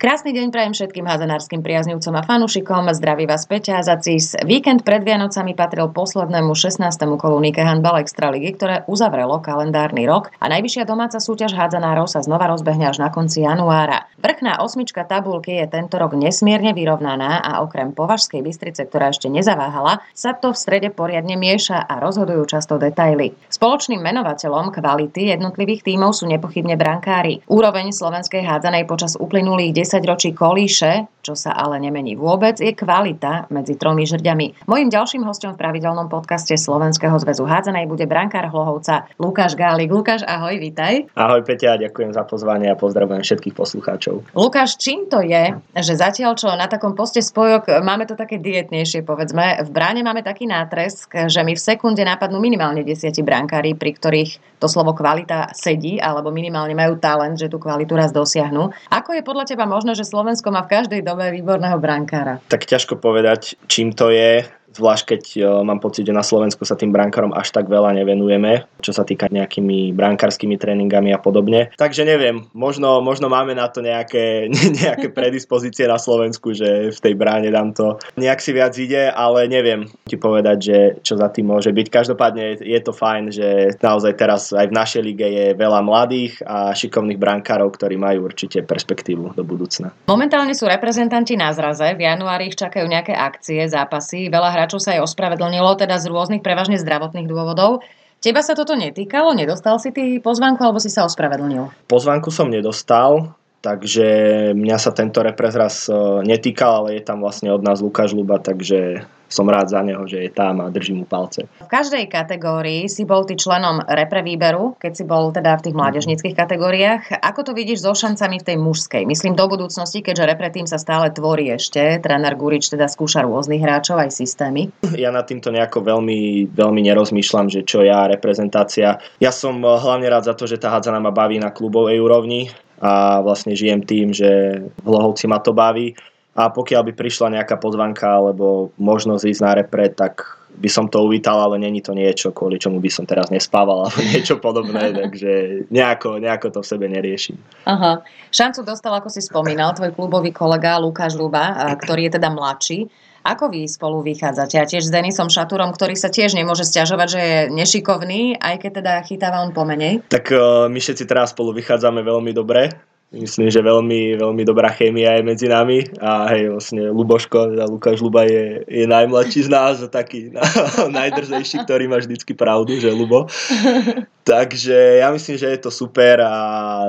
Krásny deň prajem všetkým hádzanárskym priaznivcom a fanúšikom. Zdraví vás Peťa Zacis. Víkend pred Vianocami patril poslednému 16. kolu Nike Handball Extraligy, ktoré uzavrelo kalendárny rok a najvyššia domáca súťaž hádzanárov sa znova rozbehne až na konci januára. Vrchná osmička tabulky je tento rok nesmierne vyrovnaná a okrem Považskej Bystrice, ktorá ešte nezaváhala, sa to v strede poriadne mieša a rozhodujú často detaily. Spoločným menovateľom kvality jednotlivých tímov sú nepochybne brankári. Úroveň slovenskej hádzanej počas uplynulých 10 ročí kolíše, čo sa ale nemení vôbec, je kvalita medzi tromi žrďami. Mojím ďalším hostom v pravidelnom podcaste Slovenského zväzu hádzanej bude brankár Hlohovca Lukáš Gálik. Lukáš, ahoj, vítaj. Ahoj Peťa, ďakujem za pozvanie a pozdravujem všetkých poslucháčov. Lukáš, čím to je, že zatiaľ čo na takom poste spojok máme to také dietnejšie, povedzme, v bráne máme taký nátresk, že mi v sekunde napadnú minimálne desiati brankári, pri ktorých to slovo kvalita sedí, alebo minimálne majú talent, že tú kvalitu raz dosiahnu. Ako je podľa teba možné možno, že Slovensko má v každej dobe výborného brankára. Tak ťažko povedať, čím to je zvlášť keď uh, mám pocit, že na Slovensku sa tým brankárom až tak veľa nevenujeme, čo sa týka nejakými brankárskymi tréningami a podobne. Takže neviem, možno, možno máme na to nejaké, nejaké predispozície na Slovensku, že v tej bráne dám to nejak si viac ide, ale neviem ti povedať, že čo za tým môže byť. Každopádne je to fajn, že naozaj teraz aj v našej lige je veľa mladých a šikovných brankárov, ktorí majú určite perspektívu do budúcna. Momentálne sú reprezentanti na zraze, v januári ich čakajú nejaké akcie, zápasy, veľa hráčov sa aj ospravedlnilo, teda z rôznych prevažne zdravotných dôvodov. Teba sa toto netýkalo? Nedostal si ty pozvánku alebo si sa ospravedlnil? Pozvánku som nedostal, takže mňa sa tento reprezraz e, netýkal, ale je tam vlastne od nás Lukáš Luba, takže som rád za neho, že je tam a držím mu palce. V každej kategórii si bol ty členom repre výberu, keď si bol teda v tých mládežnických kategóriách. Ako to vidíš so šancami v tej mužskej? Myslím do budúcnosti, keďže repre tým sa stále tvorí ešte. Tréner Gurič teda skúša rôznych hráčov aj systémy. Ja nad týmto nejako veľmi, veľmi nerozmýšľam, že čo ja, reprezentácia. Ja som eh, hlavne rád za to, že tá hádzana ma baví na klubovej úrovni a vlastne žijem tým, že v Lohovci ma to baví a pokiaľ by prišla nejaká pozvanka alebo možnosť ísť na repre, tak by som to uvítal, ale není to niečo, kvôli čomu by som teraz nespával alebo niečo podobné, takže nejako, nejako to v sebe neriešim. Aha. Šancu dostal, ako si spomínal, tvoj klubový kolega Lukáš Luba, ktorý je teda mladší. Ako vy spolu vychádzate? A tiež s Denisom Šatúrom, ktorý sa tiež nemôže stiažovať, že je nešikovný, aj keď teda chytáva on pomenej? Tak uh, my všetci teraz spolu vychádzame veľmi dobre myslím, že veľmi, veľmi dobrá chémia je medzi nami a hej, vlastne Luboško, teda Lukáš Luba je, je najmladší z nás a taký na, najdrzejší, ktorý má vždycky pravdu, že Lubo. Takže ja myslím, že je to super a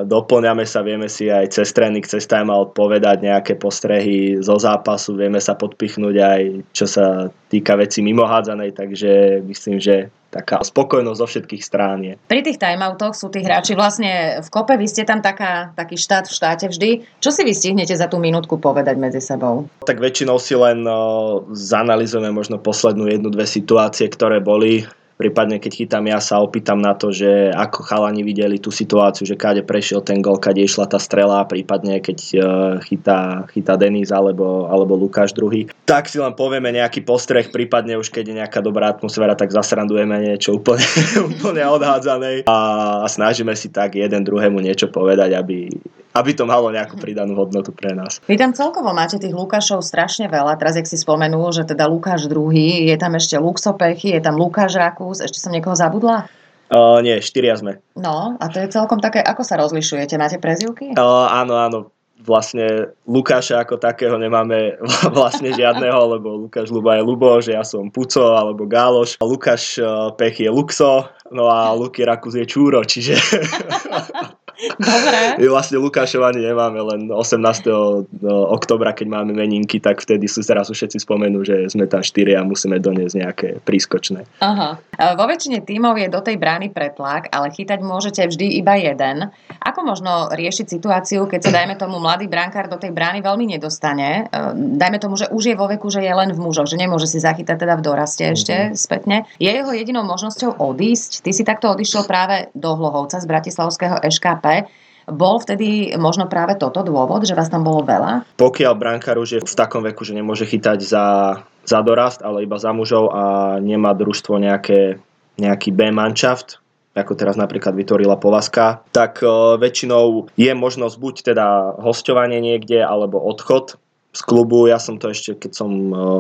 doplňame sa, vieme si aj cez tréning, cez time out povedať nejaké postrehy zo zápasu, vieme sa podpichnúť aj čo sa týka veci mimohádzanej, takže myslím, že taká spokojnosť zo všetkých strán je. Pri tých timeoutoch sú tí hráči vlastne v kope, vy ste tam taká, taký štát v štáte vždy. Čo si vy stihnete za tú minútku povedať medzi sebou? Tak väčšinou si len uh, zanalizujeme možno poslednú jednu, dve situácie, ktoré boli prípadne keď chytám ja sa opýtam na to, že ako chalani videli tú situáciu, že káde prešiel ten gol, kade išla tá strela, prípadne keď uh, chytá, chytá Denis alebo, alebo Lukáš druhý. Tak si len povieme nejaký postreh, prípadne už keď je nejaká dobrá atmosféra, tak zasrandujeme niečo úplne, úplne odhádzané a, a snažíme si tak jeden druhému niečo povedať, aby, aby to malo nejakú pridanú hodnotu pre nás. Vy tam celkovo máte tých Lukášov strašne veľa. Teraz, jak si spomenul, že teda Lukáš druhý, je tam ešte Luxopechy, je tam Lukáš Rakus, ešte som niekoho zabudla? Uh, nie, štyria sme. No, a to je celkom také, ako sa rozlišujete? Máte prezivky? Uh, áno, áno. Vlastne Lukáša ako takého nemáme vlastne žiadneho, lebo Lukáš Luba je Lubo, že ja som Puco alebo Gáloš. Lukáš uh, Pech je Luxo, no a Luky Rakus je Čúro, čiže Dobre. My vlastne Lukášov ani nemáme, len 18. oktobra, keď máme meninky, tak vtedy sú teraz všetci spomenú, že sme tam štyri a musíme doniesť nejaké prískočné. Aha. Vo väčšine tímov je do tej brány pretlak, ale chytať môžete vždy iba jeden. Ako možno riešiť situáciu, keď sa, dajme tomu, mladý brankár do tej brány veľmi nedostane? E, dajme tomu, že už je vo veku, že je len v mužoch, že nemôže si zachytať teda v doraste ešte mm-hmm. spätne. Je jeho jedinou možnosťou odísť? Ty si takto odišiel práve do Hlohovca z Bratislavského EŠKP bol vtedy možno práve toto dôvod, že vás tam bolo veľa? Pokiaľ brankár už je v takom veku, že nemôže chytať za, za dorast, ale iba za mužov a nemá družstvo nejaké, nejaký B-manšaft, ako teraz napríklad vytvorila Povaska, tak väčšinou je možnosť buď teda hostovanie niekde, alebo odchod z klubu. Ja som to ešte, keď som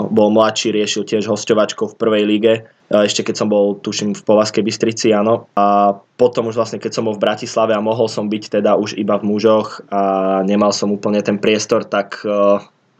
bol mladší, riešil tiež hostovačkou v prvej lige. Ešte keď som bol, tuším, v Povaskej Bystrici, áno. A potom už vlastne, keď som bol v Bratislave a mohol som byť teda už iba v mužoch a nemal som úplne ten priestor, tak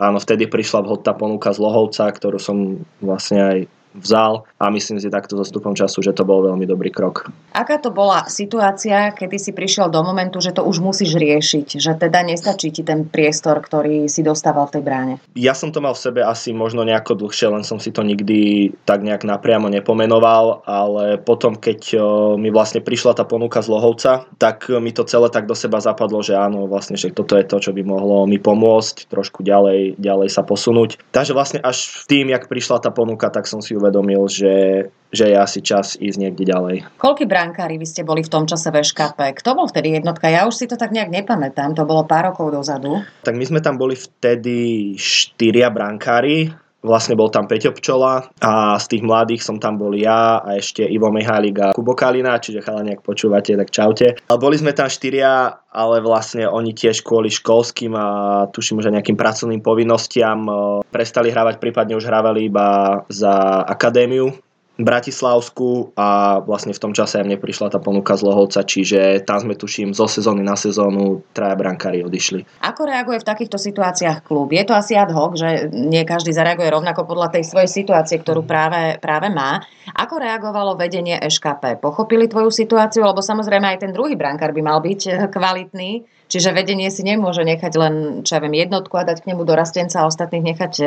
áno, vtedy prišla vhodná ponuka z Lohovca, ktorú som vlastne aj vzal a myslím si takto so stupom času, že to bol veľmi dobrý krok. Aká to bola situácia, kedy si prišiel do momentu, že to už musíš riešiť, že teda nestačí ti ten priestor, ktorý si dostával v tej bráne? Ja som to mal v sebe asi možno nejako dlhšie, len som si to nikdy tak nejak napriamo nepomenoval, ale potom, keď mi vlastne prišla tá ponuka z Lohovca, tak mi to celé tak do seba zapadlo, že áno, vlastne, že toto je to, čo by mohlo mi pomôcť trošku ďalej, ďalej sa posunúť. Takže vlastne až tým, jak prišla tá ponuka, tak som si uvedomil, že, že je asi čas ísť niekde ďalej. Koľky brankári vy ste boli v tom čase v ŠKP? Kto bol vtedy jednotka? Ja už si to tak nejak nepamätám, to bolo pár rokov dozadu. Tak my sme tam boli vtedy štyria brankári, Vlastne bol tam Peťo Pčola a z tých mladých som tam bol ja a ešte Ivo Mihálik a Kubo Kalina, čiže chalani, ak počúvate, tak čaute. Ale boli sme tam štyria, ale vlastne oni tiež kvôli školským a tuším, že nejakým pracovným povinnostiam e, prestali hrávať, prípadne už hrávali iba za akadémiu Bratislavsku a vlastne v tom čase aj mne prišla tá ponuka z Lohovca, čiže tam sme tuším zo sezóny na sezónu traja brankári odišli. Ako reaguje v takýchto situáciách klub? Je to asi ad hoc, že nie každý zareaguje rovnako podľa tej svojej situácie, ktorú práve, práve má. Ako reagovalo vedenie EŠKP? Pochopili tvoju situáciu? Lebo samozrejme aj ten druhý brankár by mal byť kvalitný Čiže vedenie si nemôže nechať len, čo ja viem, jednotku a dať k nemu dorastenca a ostatných nechať e,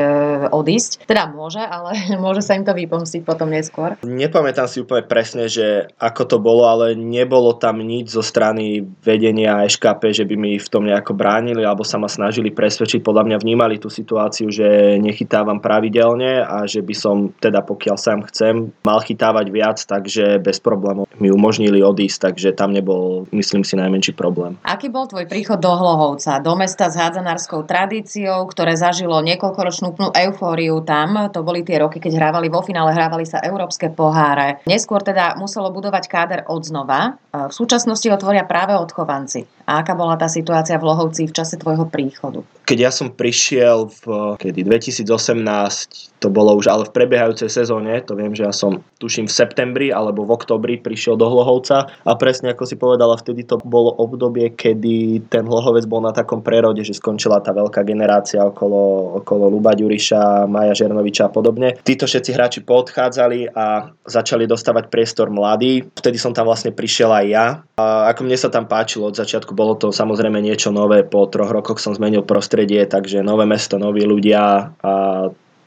odísť. Teda môže, ale môže sa im to vypomstiť potom neskôr. Nepamätám si úplne presne, že ako to bolo, ale nebolo tam nič zo strany vedenia SKP, že by mi v tom nejako bránili alebo sa ma snažili presvedčiť. Podľa mňa vnímali tú situáciu, že nechytávam pravidelne a že by som teda pokiaľ sám chcem mal chytávať viac, takže bez problémov mi umožnili odísť, takže tam nebol, myslím si, najmenší problém. Aký bol tvoj príchod do Hlohovca, do mesta s hádzanárskou tradíciou, ktoré zažilo niekoľkoročnú eufóriu tam. To boli tie roky, keď hrávali vo finále, hrávali sa európske poháre. Neskôr teda muselo budovať káder od znova. V súčasnosti ho tvoria práve odchovanci. A aká bola tá situácia v Lohovci v čase tvojho príchodu? Keď ja som prišiel v kedy 2018, to bolo už ale v prebiehajúcej sezóne, to viem, že ja som tuším v septembri alebo v oktobri prišiel do Hlohovca a presne ako si povedala, vtedy to bolo obdobie, kedy ten Hlohovec bol na takom prerode, že skončila tá veľká generácia okolo, okolo Luba Ďuriša, Maja Žernoviča a podobne. Títo všetci hráči poodchádzali a začali dostávať priestor mladí. Vtedy som tam vlastne prišiel aj ja. A ako mne sa tam páčilo od začiatku, bolo to samozrejme niečo nové. Po troch rokoch som zmenil prostredie, takže nové mesto, noví ľudia a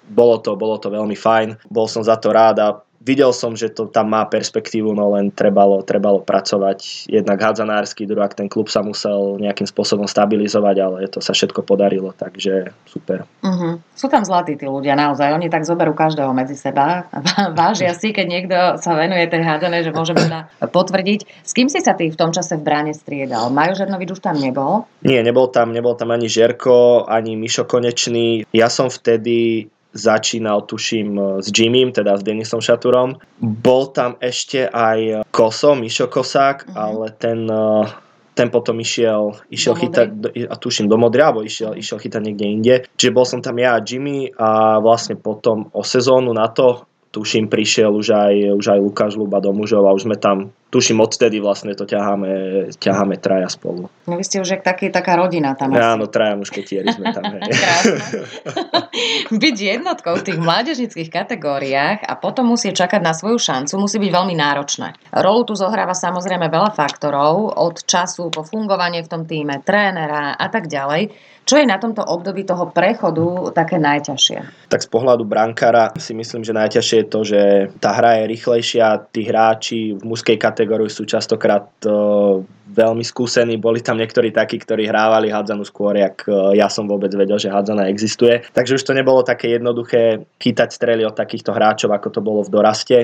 bolo to, bolo to veľmi fajn. Bol som za to rád a videl som, že to tam má perspektívu, no len trebalo, trebalo pracovať jednak hádzanársky, druhák ten klub sa musel nejakým spôsobom stabilizovať, ale to sa všetko podarilo, takže super. Uh-huh. Sú tam zlatí tí ľudia naozaj, oni tak zoberú každého medzi seba, vážia si, keď niekto sa venuje tej hádzanej, že môžeme teda potvrdiť. S kým si sa ty v tom čase v bráne striedal? Majo Žernovič už tam nebol? Nie, nebol tam, nebol tam ani Žerko, ani Mišo Konečný. Ja som vtedy začínal, tuším, e, s Jimmym, teda s Denisom Šaturom. Bol tam ešte aj Koso, Mišo Kosák, mm-hmm. ale ten e, ten potom išiel, išiel do chytať, a tuším, do Modry, alebo išiel, išiel chytať niekde inde. Čiže bol som tam ja a Jimmy a vlastne potom o sezónu na to, tuším, prišiel už aj, už aj Lukáš Luba do mužov a už sme tam tuším odtedy vlastne to ťaháme, ťaháme traja spolu. No vy ste už jak taký, taká rodina tam. Ja, áno, traja mušketieri sme tam. byť jednotkou v tých mládežnických kategóriách a potom musí čakať na svoju šancu, musí byť veľmi náročné. Rolu tu zohráva samozrejme veľa faktorov, od času po fungovanie v tom týme, trénera a tak ďalej. Čo je na tomto období toho prechodu také najťažšie? Tak z pohľadu brankára si myslím, že najťažšie je to, že tá hra je rýchlejšia, tí hráči v mužskej kategórii sú častokrát uh, veľmi skúsení. Boli tam niektorí takí, ktorí hrávali hádzanú skôr, jak uh, ja som vôbec vedel, že hádzana existuje. Takže už to nebolo také jednoduché chytať strely od takýchto hráčov, ako to bolo v doraste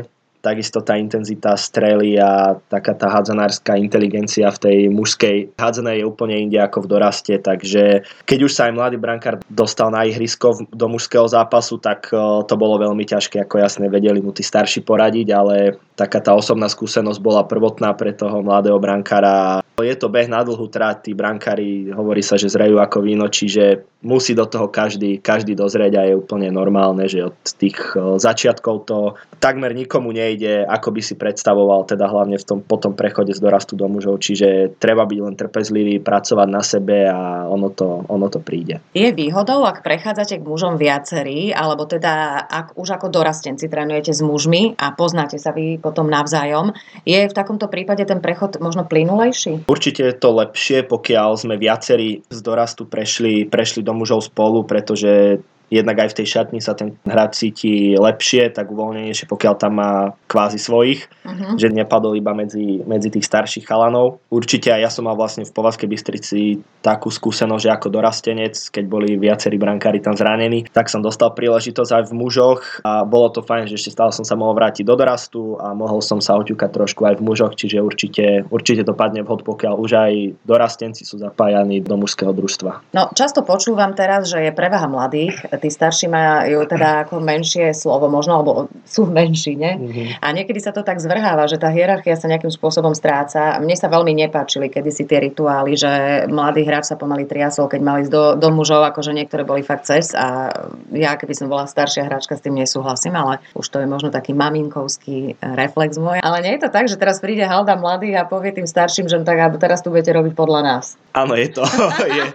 takisto tá intenzita strely a taká tá hádzanárska inteligencia v tej mužskej hádzanej je úplne inde ako v doraste, takže keď už sa aj mladý brankár dostal na ihrisko do mužského zápasu, tak to bolo veľmi ťažké, ako jasne vedeli mu tí starší poradiť, ale taká tá osobná skúsenosť bola prvotná pre toho mladého brankára. Je to beh na dlhú trať, tí brankári hovorí sa, že zrejú ako víno, čiže musí do toho každý, každý dozrieť a je úplne normálne, že od tých e, začiatkov to takmer nikomu nejde, ako by si predstavoval, teda hlavne v tom, po tom prechode z dorastu do mužov, čiže treba byť len trpezlivý, pracovať na sebe a ono to, ono to príde. Je výhodou, ak prechádzate k mužom viacerí, alebo teda ak už ako dorastenci trénujete s mužmi a poznáte sa vy potom navzájom. Je v takomto prípade ten prechod možno plynulejší? Určite je to lepšie, pokiaľ sme viacerí z dorastu prešli, prešli do mužov spolu, pretože jednak aj v tej šatni sa ten hráč cíti lepšie, tak uvoľnenejšie, pokiaľ tam má kvázi svojich, uh-huh. že nepadol iba medzi, medzi tých starších chalanov. Určite aj ja som mal vlastne v Povazkej Bystrici takú skúsenosť, že ako dorastenec, keď boli viacerí brankári tam zranení, tak som dostal príležitosť aj v mužoch a bolo to fajn, že ešte stále som sa mohol vrátiť do dorastu a mohol som sa oťukať trošku aj v mužoch, čiže určite, určite to padne vhod, pokiaľ už aj dorastenci sú zapájani do mužského družstva. No často počúvam teraz, že je prevaha mladých tí starší majú teda ako menšie slovo možno, alebo sú menší, ne? Mm-hmm. A niekedy sa to tak zvrháva, že tá hierarchia sa nejakým spôsobom stráca. Mne sa veľmi nepáčili kedysi tie rituály, že mladý hráč sa pomaly triasol, keď mali ísť do, do mužov, akože niektoré boli fakt cez a ja keby som bola staršia hráčka s tým nesúhlasím, ale už to je možno taký maminkovský reflex môj. Ale nie je to tak, že teraz príde halda mladý a povie tým starším, že no tak teraz tu budete robiť podľa nás. Áno, je to, je,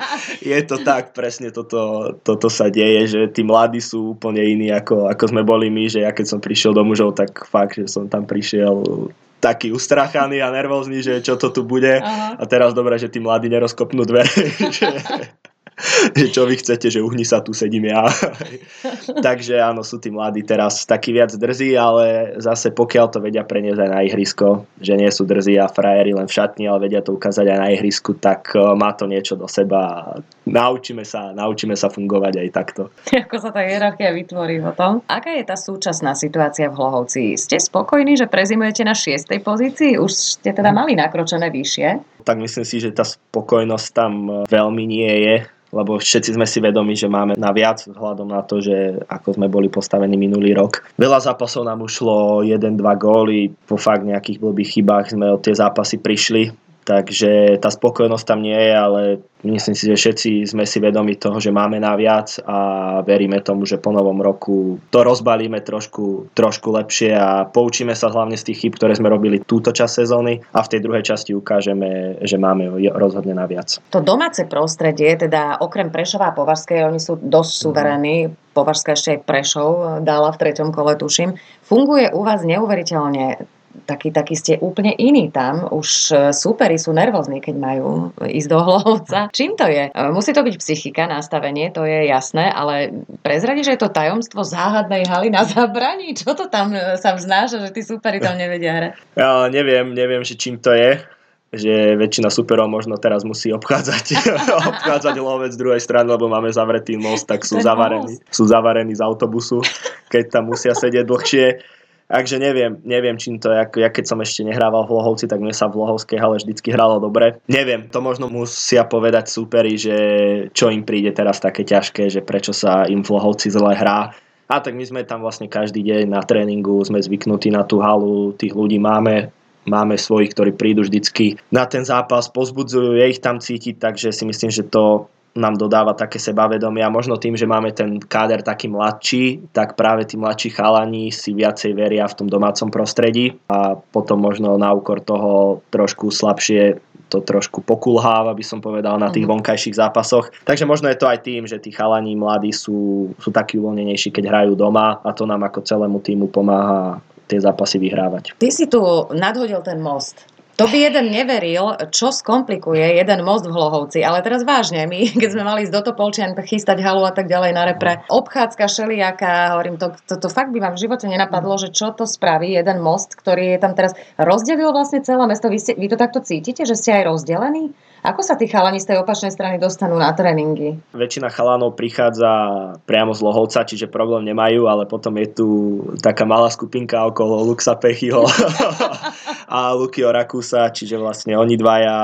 je to tak, presne toto, toto sa deje, že tí mladí sú úplne iní, ako, ako sme boli my, že ja keď som prišiel do mužov, tak fakt, že som tam prišiel taký ustrachaný a nervózny, že čo to tu bude. Aha. A teraz dobre, že tí mladí nerozkopnú dvere. čo vy chcete, že uhni sa tu sedím ja. Takže áno, sú tí mladí teraz takí viac drzí, ale zase pokiaľ to vedia preniesť aj na ihrisko, že nie sú drzí a frajeri len v šatni, ale vedia to ukázať aj na ihrisku, tak e, má to niečo do seba. Naučíme sa, naučíme sa fungovať aj takto. Ako sa tá hierarchia vytvorí potom. Aká je tá súčasná situácia v Hlohovci? Ste spokojní, že prezimujete na šiestej pozícii? Už ste teda mali nakročené vyššie? Tak myslím si, že tá spokojnosť tam veľmi nie je lebo všetci sme si vedomi, že máme na viac vzhľadom na to, že ako sme boli postavení minulý rok. Veľa zápasov nám ušlo 1-2 góly, po fakt nejakých blbých chybách sme od tie zápasy prišli, takže tá spokojnosť tam nie je, ale myslím si, že všetci sme si vedomi toho, že máme naviac a veríme tomu, že po novom roku to rozbalíme trošku, trošku lepšie a poučíme sa hlavne z tých chyb, ktoré sme robili túto časť sezóny a v tej druhej časti ukážeme, že máme rozhodne naviac. To domáce prostredie, teda okrem Prešova a Považskej, oni sú dosť mhm. suverénni, Považská ešte aj Prešov dala v treťom kole, tuším. Funguje u vás neuveriteľne taký, taký ste úplne iný tam. Už e, súperi sú nervózni, keď majú ísť do hlovca. Čím to je? E, musí to byť psychika, nastavenie, to je jasné, ale prezradí, že je to tajomstvo záhadnej haly na zabraní? Čo to tam e, sa vznáša, že tí súperi tam nevedia hrať? Ja neviem, neviem, že čím to je že väčšina superov možno teraz musí obchádzať, obchádzať lovec z druhej strany, lebo máme zavretý most, tak sú zavarení, sú zavarení z autobusu, keď tam musia sedieť dlhšie. Takže neviem, neviem, čím to je. Ja keď som ešte nehrával v Lohovci, tak mne sa v Lohovskej hale vždycky hralo dobre. Neviem, to možno musia povedať superi, že čo im príde teraz také ťažké, že prečo sa im v Lohovci zle hrá. A tak my sme tam vlastne každý deň na tréningu, sme zvyknutí na tú halu, tých ľudí máme, máme svojich, ktorí prídu vždycky na ten zápas, pozbudzujú, je ich tam cítiť, takže si myslím, že to nám dodáva také sebavedomie a možno tým, že máme ten káder taký mladší, tak práve tí mladší chalani si viacej veria v tom domácom prostredí a potom možno na úkor toho trošku slabšie to trošku pokulháva, by som povedal, na tých mhm. vonkajších zápasoch. Takže možno je to aj tým, že tí chalani mladí sú, sú takí uvoľnenejší, keď hrajú doma a to nám ako celému týmu pomáha tie zápasy vyhrávať. Ty si tu nadhodil ten most to by jeden neveril, čo skomplikuje jeden most v Hlohovci. Ale teraz vážne, my keď sme mali ísť do Topolčian, chystať halu a tak ďalej na repre, obchádzka šeliaká, hovorím, to, to, to fakt by vám v živote nenapadlo, že čo to spraví jeden most, ktorý je tam teraz rozdelil vlastne celé mesto. Vy, ste, vy to takto cítite, že ste aj rozdelení? Ako sa tí chalani z tej opačnej strany dostanú na tréningy? Väčšina chalanov prichádza priamo z Lohovca, čiže problém nemajú, ale potom je tu taká malá skupinka okolo Luxa Pechyho a Lukio Rakusa, čiže vlastne oni dvaja,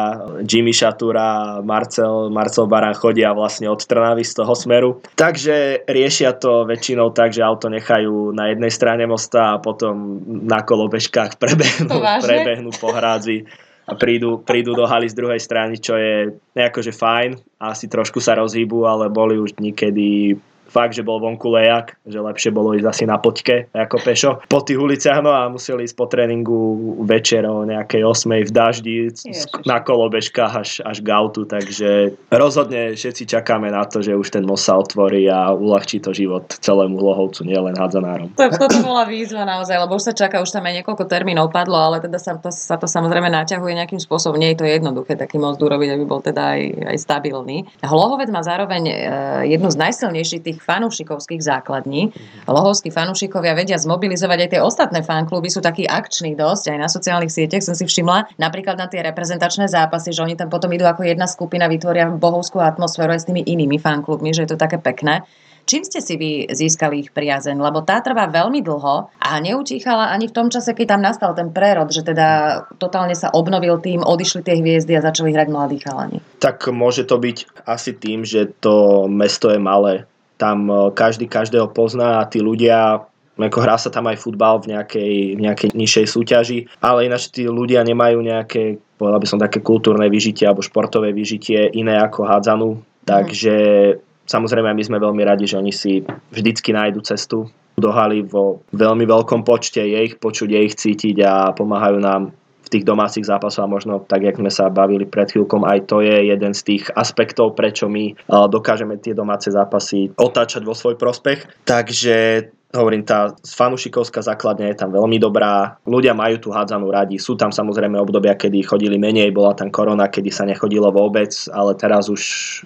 Jimmy Šatúra, Marcel, Marcel Baran chodia vlastne od Trnavy z toho smeru. Takže riešia to väčšinou tak, že auto nechajú na jednej strane mosta a potom na kolobežkách prebehnú, prebehnú po hrádzi a prídu, prídu do haly z druhej strany, čo je nejakože fajn. Asi trošku sa rozhýbu, ale boli už niekedy fakt, že bol vonku lejak, že lepšie bolo ísť asi na poďke ako pešo po tých uliciach, no a museli ísť po tréningu večer o nejakej 8 v daždi Ježiš. na kolobežkách až, až k autu, takže rozhodne všetci čakáme na to, že už ten most sa otvorí a uľahčí to život celému lohovcu, nielen hadzanárom. To, toto bola výzva naozaj, lebo už sa čaká, už tam aj niekoľko termínov padlo, ale teda sa to, sa to samozrejme naťahuje nejakým spôsobom. Nie je to jednoduché taký most urobiť, aby bol teda aj, aj stabilný. Hlohovec má zároveň e, jednu z najsilnejších tých fanúšikovských základní. Lohovskí fanúšikovia vedia zmobilizovať aj tie ostatné fankluby, sú takí akční dosť, aj na sociálnych sieťach som si všimla, napríklad na tie reprezentačné zápasy, že oni tam potom idú ako jedna skupina, vytvoria bohovskú atmosféru aj s tými inými fanklubmi, že je to také pekné. Čím ste si vy získali ich priazeň? Lebo tá trvá veľmi dlho a neutíchala ani v tom čase, keď tam nastal ten prerod, že teda totálne sa obnovil tým, odišli tie hviezdy a začali hrať mladí chalani. Tak môže to byť asi tým, že to mesto je malé tam e, každý každého pozná a tí ľudia ako hrá sa tam aj futbal v nejakej, v nejakej nižšej súťaži, ale ináč tí ľudia nemajú nejaké, povedal by som, také kultúrne vyžitie alebo športové vyžitie iné ako hádzanú. Takže samozrejme my sme veľmi radi, že oni si vždycky nájdu cestu do haly vo veľmi veľkom počte, je ich počuť, je ich cítiť a pomáhajú nám tých domácich zápasoch a možno tak, jak sme sa bavili pred chvíľkom, aj to je jeden z tých aspektov, prečo my dokážeme tie domáce zápasy otáčať vo svoj prospech. Takže hovorím, tá fanušikovská základňa je tam veľmi dobrá. Ľudia majú tú hádzanú radi. Sú tam samozrejme obdobia, kedy chodili menej, bola tam korona, kedy sa nechodilo vôbec, ale teraz už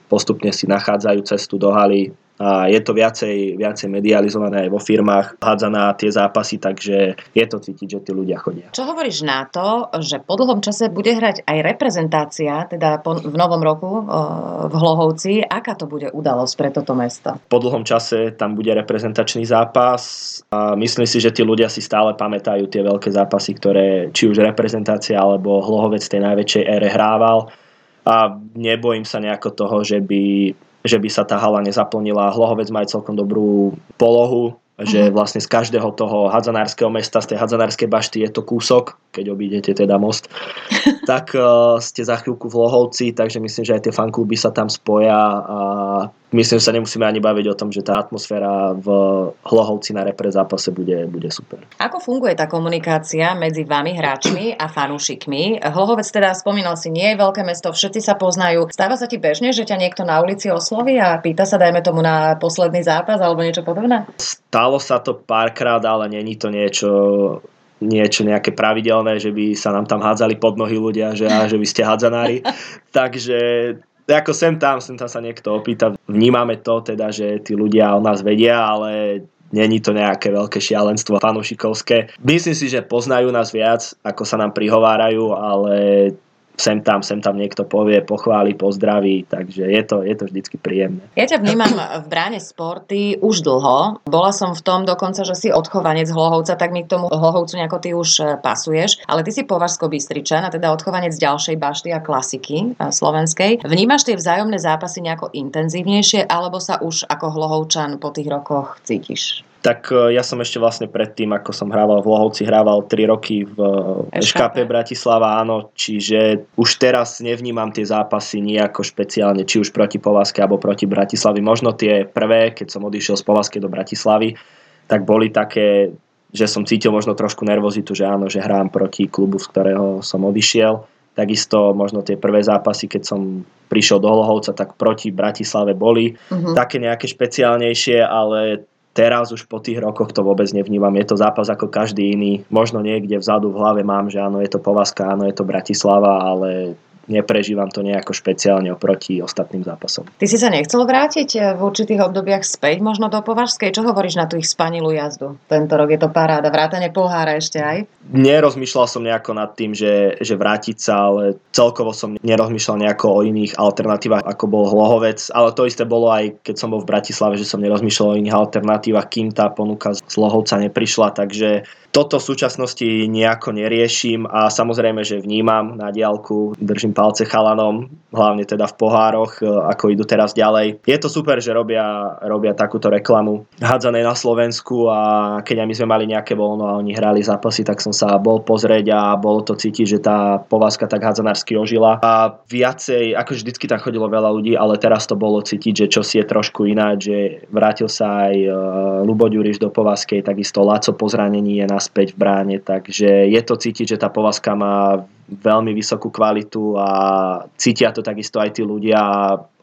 postupne si nachádzajú cestu do haly a je to viacej, viacej medializované aj vo firmách, hádza na tie zápasy, takže je to cítiť, že tí ľudia chodia. Čo hovoríš na to, že po dlhom čase bude hrať aj reprezentácia, teda po, v novom roku v Hlohovci, aká to bude udalosť pre toto mesto? Po dlhom čase tam bude reprezentačný zápas a myslím si, že tí ľudia si stále pamätajú tie veľké zápasy, ktoré či už reprezentácia alebo Hlohovec tej najväčšej ére hrával a nebojím sa nejako toho, že by že by sa tá hala nezaplnila. Hlohovec má aj celkom dobrú polohu, že mhm. vlastne z každého toho hadzanárskeho mesta, z tej hadzanárskej bašty je to kúsok, keď obídete teda most, tak uh, ste za chvíľku v Lohovci, takže myslím, že aj tie fankluby sa tam spoja a myslím, že sa nemusíme ani baviť o tom, že tá atmosféra v Hlohovci na repre zápase bude, bude super. Ako funguje tá komunikácia medzi vami hráčmi a fanúšikmi? Hlohovec teda spomínal si, nie je veľké mesto, všetci sa poznajú. Stáva sa ti bežne, že ťa niekto na ulici osloví a pýta sa, dajme tomu na posledný zápas alebo niečo podobné? Stalo sa to párkrát, ale není to niečo niečo nejaké pravidelné, že by sa nám tam hádzali pod nohy ľudia, že, a, že vy ste hádzanári. Takže ako sem tam, sem tam sa niekto opýta. Vnímame to teda, že tí ľudia o nás vedia, ale není to nejaké veľké šialenstvo fanušikovské. Myslím si, že poznajú nás viac, ako sa nám prihovárajú, ale sem tam, sem tam niekto povie, pochváli, pozdraví, takže je to, je to vždycky príjemné. Ja ťa vnímam v bráne sporty už dlho. Bola som v tom dokonca, že si odchovanec Hlohovca, tak mi k tomu Hlohovcu nejako ty už e, pasuješ, ale ty si považsko bystričan a teda odchovanec ďalšej bašty a klasiky e, slovenskej. Vnímaš tie vzájomné zápasy nejako intenzívnejšie, alebo sa už ako Hlohovčan po tých rokoch cítiš? Tak e, ja som ešte vlastne predtým, ako som hrával v Lohovci, hrával 3 roky v SKP Bratislava, áno, čiže už teraz nevnímam tie zápasy nejako špeciálne, či už proti Povazke alebo proti Bratislavi. Možno tie prvé, keď som odišiel z Povazke do Bratislavy, tak boli také, že som cítil možno trošku nervozitu, že áno, že hrám proti klubu, z ktorého som odišiel. Takisto možno tie prvé zápasy, keď som prišiel do Lohovca, tak proti Bratislave boli uh-huh. také nejaké špeciálnejšie, ale teraz už po tých rokoch to vôbec nevnímam. Je to zápas ako každý iný. Možno niekde vzadu v hlave mám, že áno, je to Povazka, áno, je to Bratislava, ale neprežívam to nejako špeciálne oproti ostatným zápasom. Ty si sa nechcel vrátiť v určitých obdobiach späť možno do Považskej? Čo hovoríš na tú ich spanilú jazdu? Tento rok je to paráda, vrátane pohára ešte aj? Nerozmýšľal som nejako nad tým, že, že vrátiť sa, ale celkovo som nerozmýšľal nejako o iných alternatívach, ako bol Hlohovec, ale to isté bolo aj keď som bol v Bratislave, že som nerozmýšľal o iných alternatívach, kým tá ponuka z Lohovca neprišla, takže toto v súčasnosti nejako neriešim a samozrejme, že vnímam na diálku, držím palce chalanom, hlavne teda v pohároch, e, ako idú teraz ďalej. Je to super, že robia, robia takúto reklamu hádzané na Slovensku a keď aj my sme mali nejaké voľno a oni hrali zápasy, tak som sa bol pozrieť a bolo to cítiť, že tá povázka tak hádzanársky ožila a viacej, ako vždycky tam chodilo veľa ľudí, ale teraz to bolo cítiť, že čo si je trošku ináč, že vrátil sa aj e, Lubo Ďuriš do povázkej, takisto Laco po zranení je na naspäť v bráne, takže je to cítiť, že tá povazka má veľmi vysokú kvalitu a cítia to takisto aj tí ľudia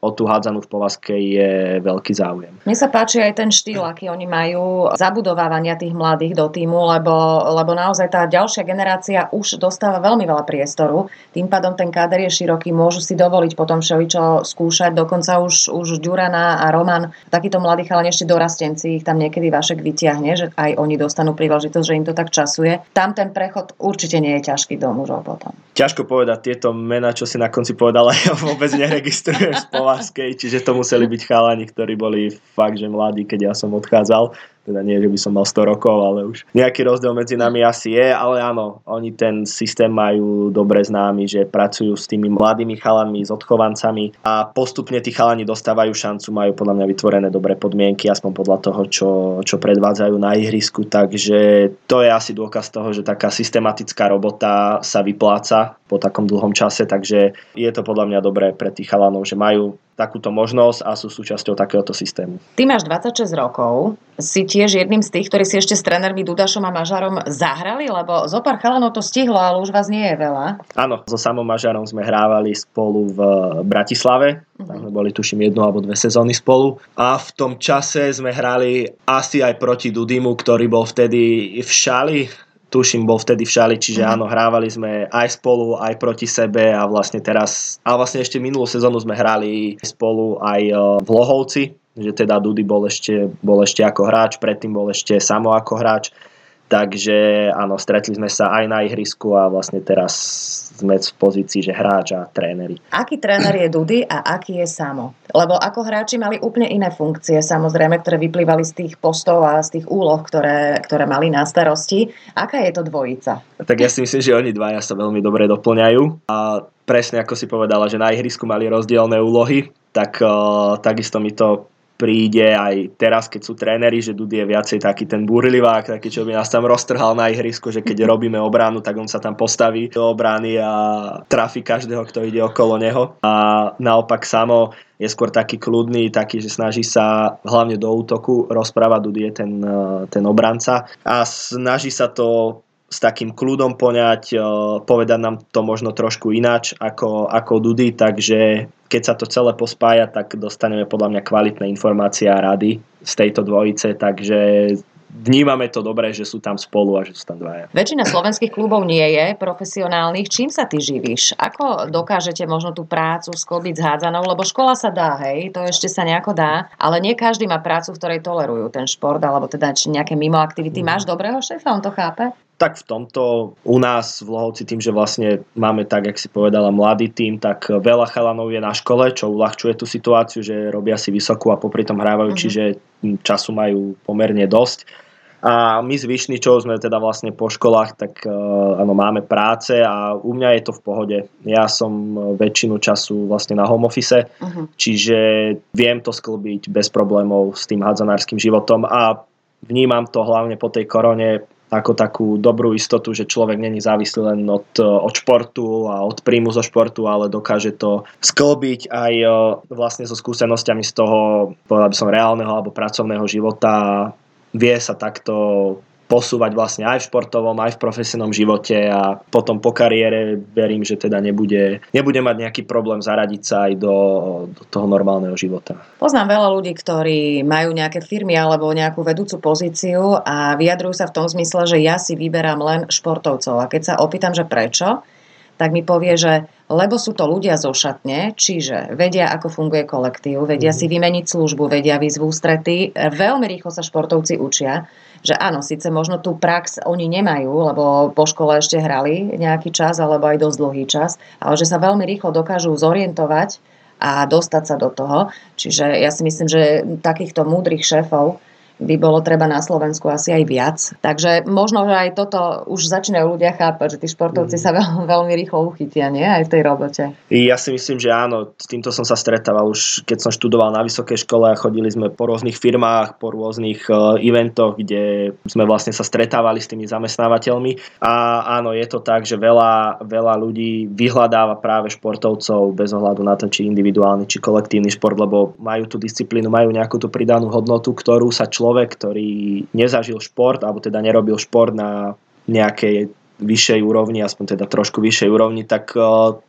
o tú hádzanú v povazke je veľký záujem. Mne sa páči aj ten štýl, aký oni majú zabudovávania tých mladých do týmu, lebo, lebo naozaj tá ďalšia generácia už dostáva veľmi veľa priestoru. Tým pádom ten káder je široký, môžu si dovoliť potom všeličo skúšať. Dokonca už, už Ďurana a Roman, takíto mladí chalani ešte dorastenci, ich tam niekedy Vašek vyťahne, že aj oni dostanú príležitosť, že im to tak časuje. Tam ten prechod určite nie je ťažký do mužov potom. Ťažko povedať tieto mená, čo si na konci povedala, ja vôbec neregistrujem z Povazkej, čiže to museli byť chalani, ktorí boli fakt, že mladí, keď ja som odchádzal. Teda nie, že by som mal 100 rokov, ale už nejaký rozdiel medzi nami asi je, ale áno, oni ten systém majú dobre známy, že pracujú s tými mladými chalami, s odchovancami a postupne tí chalani dostávajú šancu, majú podľa mňa vytvorené dobré podmienky, aspoň podľa toho, čo, čo predvádzajú na ihrisku, takže to je asi dôkaz toho, že taká systematická robota sa vypláca po takom dlhom čase, takže je to podľa mňa dobré pre tých chalanov, že majú takúto možnosť a sú súčasťou takéhoto systému. Ty máš 26 rokov, si tiež jedným z tých, ktorí si ešte s trénermi Dudašom a Mažarom zahrali, lebo zo pár chalanov to stihlo, ale už vás nie je veľa. Áno, so samom Mažarom sme hrávali spolu v Bratislave, tam sme boli tuším jednu alebo dve sezóny spolu. A v tom čase sme hrali asi aj proti Dudimu, ktorý bol vtedy v Šali, tuším, bol vtedy v Šali, čiže mm. áno, hrávali sme aj spolu, aj proti sebe a vlastne teraz, a vlastne ešte minulú sezónu sme hrali spolu aj e, v Lohovci, že teda Dudy bol ešte, bol ešte ako hráč, predtým bol ešte samo ako hráč, takže áno, stretli sme sa aj na ihrisku a vlastne teraz sme v pozícii, že hráč a tréneri. Aký tréner je Dudy a aký je Samo? Lebo ako hráči mali úplne iné funkcie, samozrejme, ktoré vyplývali z tých postov a z tých úloh, ktoré, ktoré mali na starosti. Aká je to dvojica? Tak ja si myslím, že oni dvaja sa veľmi dobre doplňajú a presne ako si povedala, že na ihrisku mali rozdielne úlohy, tak uh, takisto mi to príde aj teraz, keď sú tréneri, že Dudy je viacej taký ten burlivák, taký, čo by nás tam roztrhal na ihrisku, že keď robíme obranu, tak on sa tam postaví do obrany a trafi každého, kto ide okolo neho. A naopak samo je skôr taký kľudný, taký, že snaží sa hlavne do útoku rozprávať, Dudy je ten, ten obranca a snaží sa to s takým kľudom poňať, povedať nám to možno trošku ináč ako, ako Dudy, takže keď sa to celé pospája, tak dostaneme podľa mňa kvalitné informácie a rady z tejto dvojice, takže vnímame to dobre, že sú tam spolu a že sú tam dvaja. Väčšina slovenských klubov nie je profesionálnych. Čím sa ty živíš? Ako dokážete možno tú prácu sklbiť s hádzanou? Lebo škola sa dá, hej, to ešte sa nejako dá, ale nie každý má prácu, v ktorej tolerujú ten šport, alebo teda nejaké mimo aktivity. Mm. Máš dobrého šéfa, on to chápe? Tak v tomto u nás v Lohovci tým, že vlastne máme tak, jak si povedala, mladý tým, tak veľa chalanov je na škole, čo uľahčuje tú situáciu, že robia si vysokú a popri tom hrávajú, uh-huh. čiže času majú pomerne dosť. A my zvyšní, čo sme teda vlastne po školách, tak uh, áno, máme práce a u mňa je to v pohode. Ja som väčšinu času vlastne na home office, uh-huh. čiže viem to sklbiť bez problémov s tým hadzanárským životom a vnímam to hlavne po tej korone ako takú dobrú istotu, že človek není závislý len od, od športu a od príjmu zo športu, ale dokáže to sklbiť aj e, vlastne so skúsenosťami z toho, povedal by som, reálneho alebo pracovného života. Vie sa takto posúvať vlastne aj v športovom, aj v profesionálnom živote a potom po kariére verím, že teda nebude, nebude mať nejaký problém zaradiť sa aj do, do toho normálneho života. Poznám veľa ľudí, ktorí majú nejaké firmy alebo nejakú vedúcu pozíciu a vyjadrujú sa v tom zmysle, že ja si vyberám len športovcov. A keď sa opýtam, že prečo, tak mi povie, že lebo sú to ľudia zo šatne, čiže vedia, ako funguje kolektív, vedia mm. si vymeniť službu, vedia výzvu strety, veľmi rýchlo sa športovci učia, že áno, síce možno tú prax oni nemajú, lebo po škole ešte hrali nejaký čas, alebo aj dosť dlhý čas, ale že sa veľmi rýchlo dokážu zorientovať a dostať sa do toho. Čiže ja si myslím, že takýchto múdrych šéfov by bolo treba na Slovensku asi aj viac. Takže možno, že aj toto už začínajú ľudia chápať, že tí športovci mm. sa veľ, veľmi rýchlo uchytia, nie? Aj v tej robote. Ja si myslím, že áno. S týmto som sa stretával už, keď som študoval na vysokej škole a chodili sme po rôznych firmách, po rôznych uh, eventoch, kde sme vlastne sa stretávali s tými zamestnávateľmi. A áno, je to tak, že veľa, veľa ľudí vyhľadáva práve športovcov bez ohľadu na to, či individuálny, či kolektívny šport, lebo majú tú disciplínu, majú nejakú tú pridanú hodnotu, ktorú sa človek človek, ktorý nezažil šport, alebo teda nerobil šport na nejakej vyššej úrovni, aspoň teda trošku vyššej úrovni, tak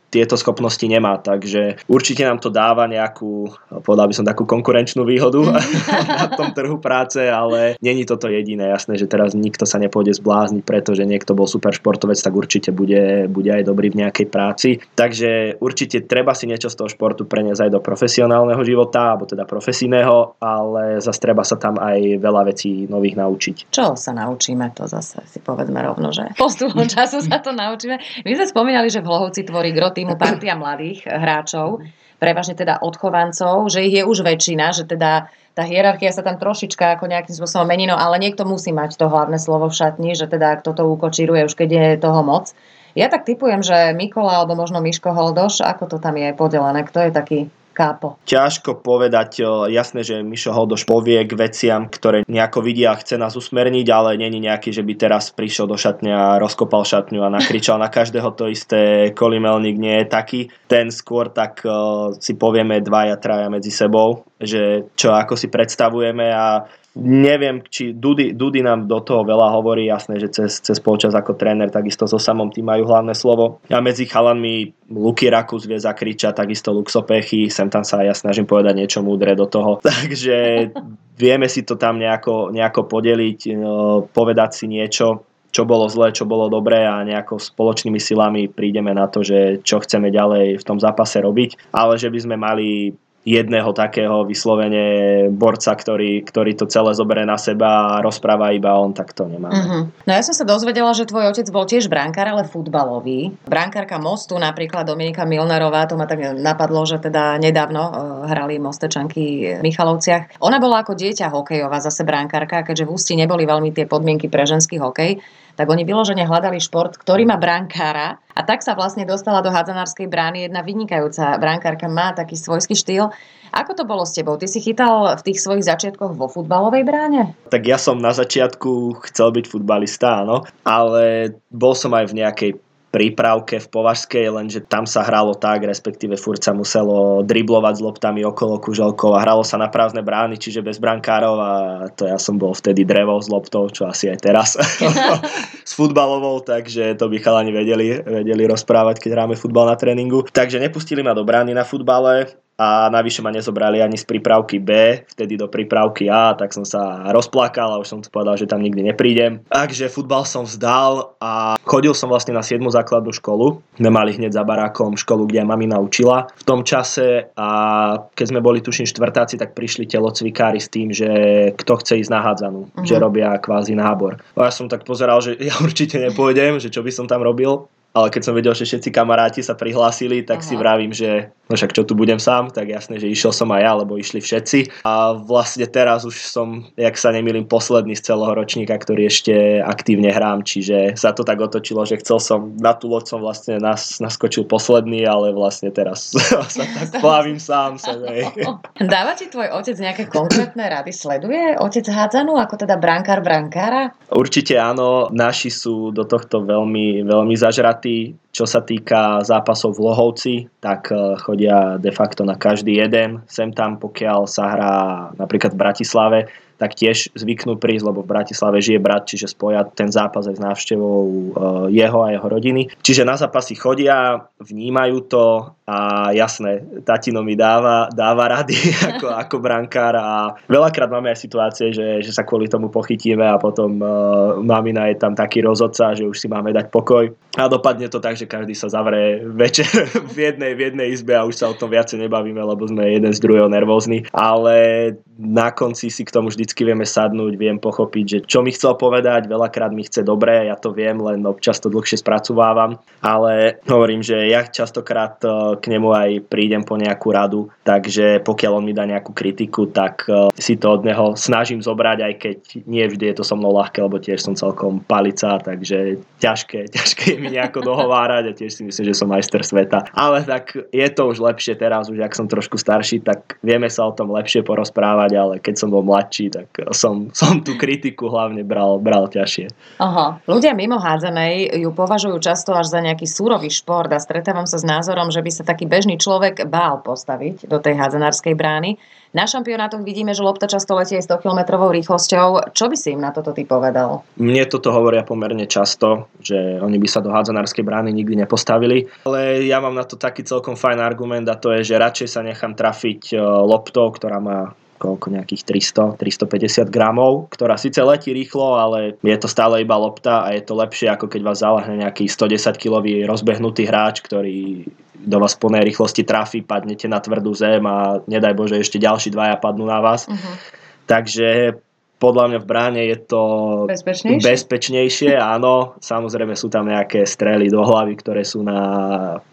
tieto schopnosti nemá, takže určite nám to dáva nejakú, povedal by som takú konkurenčnú výhodu na tom trhu práce, ale není toto jediné. Jasné, že teraz nikto sa nepôjde zblázniť, pretože niekto bol super športovec, tak určite bude, bude aj dobrý v nejakej práci. Takže určite treba si niečo z toho športu preniesť aj do profesionálneho života, alebo teda profesijného, ale zase treba sa tam aj veľa vecí nových naučiť. Čo sa naučíme, to zase si povedzme rovno, že postupom času sa to naučíme. My sme spomínali, že v Hlohovci tvorí grot týmu partia mladých hráčov, prevažne teda odchovancov, že ich je už väčšina, že teda tá hierarchia sa tam trošička ako nejakým spôsobom mení, no ale niekto musí mať to hlavné slovo v šatni, že teda kto to ukočíruje už keď je toho moc. Ja tak typujem, že Mikola alebo možno Miško Holdoš, ako to tam je podelené, kto je taký kápo? Ťažko povedať, jasné, že Mišo Holdoš povie k veciam, ktoré nejako vidia a chce nás usmerniť, ale není nejaký, že by teraz prišiel do šatne a rozkopal šatňu a nakričal na každého to isté, Kolimelník nie je taký. Ten skôr tak si povieme dvaja, traja medzi sebou, že čo ako si predstavujeme a neviem, či Dudy, Dudy nám do toho veľa hovorí, jasné, že cez, cez polčas ako tréner, takisto so samom tým majú hlavné slovo. A medzi chalanmi Luky Rakus vie zakričať, takisto Luxopechy, sem tam sa ja snažím povedať niečo múdre do toho. Takže vieme si to tam nejako, nejako podeliť, no, povedať si niečo, čo bolo zlé, čo bolo dobré a nejako spoločnými silami prídeme na to, že čo chceme ďalej v tom zápase robiť. Ale že by sme mali jedného takého vyslovene borca, ktorý, ktorý to celé zoberie na seba a rozpráva iba on, tak to nemá. Uh-huh. No ja som sa dozvedela, že tvoj otec bol tiež brankár, ale futbalový. Brankárka Mostu, napríklad Dominika Milnerová, to ma tak napadlo, že teda nedávno uh, hrali Mostečanky v Michalovciach. Ona bola ako dieťa hokejová, zase brankárka, keďže v Ústi neboli veľmi tie podmienky pre ženský hokej tak oni vyložene hľadali šport, ktorý má brankára a tak sa vlastne dostala do hádzanárskej brány jedna vynikajúca brankárka, má taký svojský štýl. Ako to bolo s tebou? Ty si chytal v tých svojich začiatkoch vo futbalovej bráne? Tak ja som na začiatku chcel byť futbalista, áno, ale bol som aj v nejakej prípravke v Považskej, lenže tam sa hralo tak, respektíve furt sa muselo driblovať s loptami okolo kuželkov a hralo sa na prázdne brány, čiže bez brankárov a to ja som bol vtedy drevo s loptou, čo asi aj teraz s futbalovou, takže to by chalani vedeli, vedeli rozprávať, keď hráme futbal na tréningu. Takže nepustili ma do brány na futbale, a navyše ma nezobrali ani z prípravky B, vtedy do prípravky A, tak som sa rozplakal a už som povedal, že tam nikdy neprídem. Takže futbal som vzdal a chodil som vlastne na 7. základnú školu. My mali hneď za barákom školu, kde aj mamina učila v tom čase a keď sme boli tuším štvrtáci, tak prišli telocvikári s tým, že kto chce ísť na hádzanú, uh-huh. že robia kvázi nábor. A ja som tak pozeral, že ja určite nepôjdem, že čo by som tam robil ale keď som vedel, že všetci kamaráti sa prihlásili, tak Aha. si vravím, že no však čo tu budem sám, tak jasné, že išiel som aj ja, lebo išli všetci. A vlastne teraz už som, jak sa nemýlim, posledný z celého ročníka, ktorý ešte aktívne hrám, čiže sa to tak otočilo, že chcel som, na tú loď som vlastne nas, naskočil posledný, ale vlastne teraz sa tak plavím sám. Sa, Dáva ti tvoj otec nejaké konkrétne rady? Sleduje otec hádzanú ako teda brankár brankára? Určite áno, naši sú do tohto veľmi, veľmi zažratí čo sa týka zápasov v Lohovci, tak e, chodia de facto na každý jeden. Sem tam, pokiaľ sa hrá napríklad v Bratislave, tak tiež zvyknú prísť, lebo v Bratislave žije brat, čiže spoja ten zápas aj s návštevou uh, jeho a jeho rodiny. Čiže na zápasy chodia, vnímajú to a jasné, tatino mi dáva, dáva rady ako, ako brankár a veľakrát máme aj situácie, že, že sa kvôli tomu pochytíme a potom uh, mamina je tam taký rozhodca, že už si máme dať pokoj a dopadne to tak, že každý sa zavrie večer v jednej, v jednej izbe a už sa o tom viacej nebavíme, lebo sme jeden z druhého nervózni, ale na konci si k tomu vždycky vieme sadnúť, viem pochopiť, že čo mi chcel povedať, veľakrát mi chce dobré, ja to viem, len občas to dlhšie spracovávam, ale hovorím, že ja častokrát uh, k nemu aj prídem po nejakú radu, takže pokiaľ on mi dá nejakú kritiku, tak uh, si to od neho snažím zobrať, aj keď nie vždy je to so mnou ľahké, lebo tiež som celkom palica, takže ťažké, ťažké je mi nejako dohovárať a tiež si myslím, že som majster sveta. Ale tak je to už lepšie teraz, už ak som trošku starší, tak vieme sa o tom lepšie porozprávať, ale keď som bol mladší, tak som, som tú kritiku hlavne bral, bral ťažšie. Aha. Ľudia mimo hádzanej ju považujú často až za nejaký súrový šport a stretávam sa s názorom, že by sa taký bežný človek bál postaviť do tej hádzanárskej brány. Na šampionátoch vidíme, že lopta často letí aj 100 km rýchlosťou. Čo by si im na toto ty povedal? Mne toto hovoria pomerne často, že oni by sa do hádzanárskej brány nikdy nepostavili. Ale ja mám na to taký celkom fajn argument a to je, že radšej sa nechám trafiť e, loptou, ktorá má koľko nejakých 300, 350 gramov, ktorá síce letí rýchlo, ale je to stále iba lopta a je to lepšie, ako keď vás zalahne nejaký 110 kilový rozbehnutý hráč, ktorý do vás plnej rýchlosti trafí, padnete na tvrdú zem a nedaj Bože ešte ďalší dvaja padnú na vás. Uh-huh. Takže podľa mňa v bráne je to bezpečnejšie? bezpečnejšie, áno. Samozrejme sú tam nejaké strely do hlavy, ktoré sú na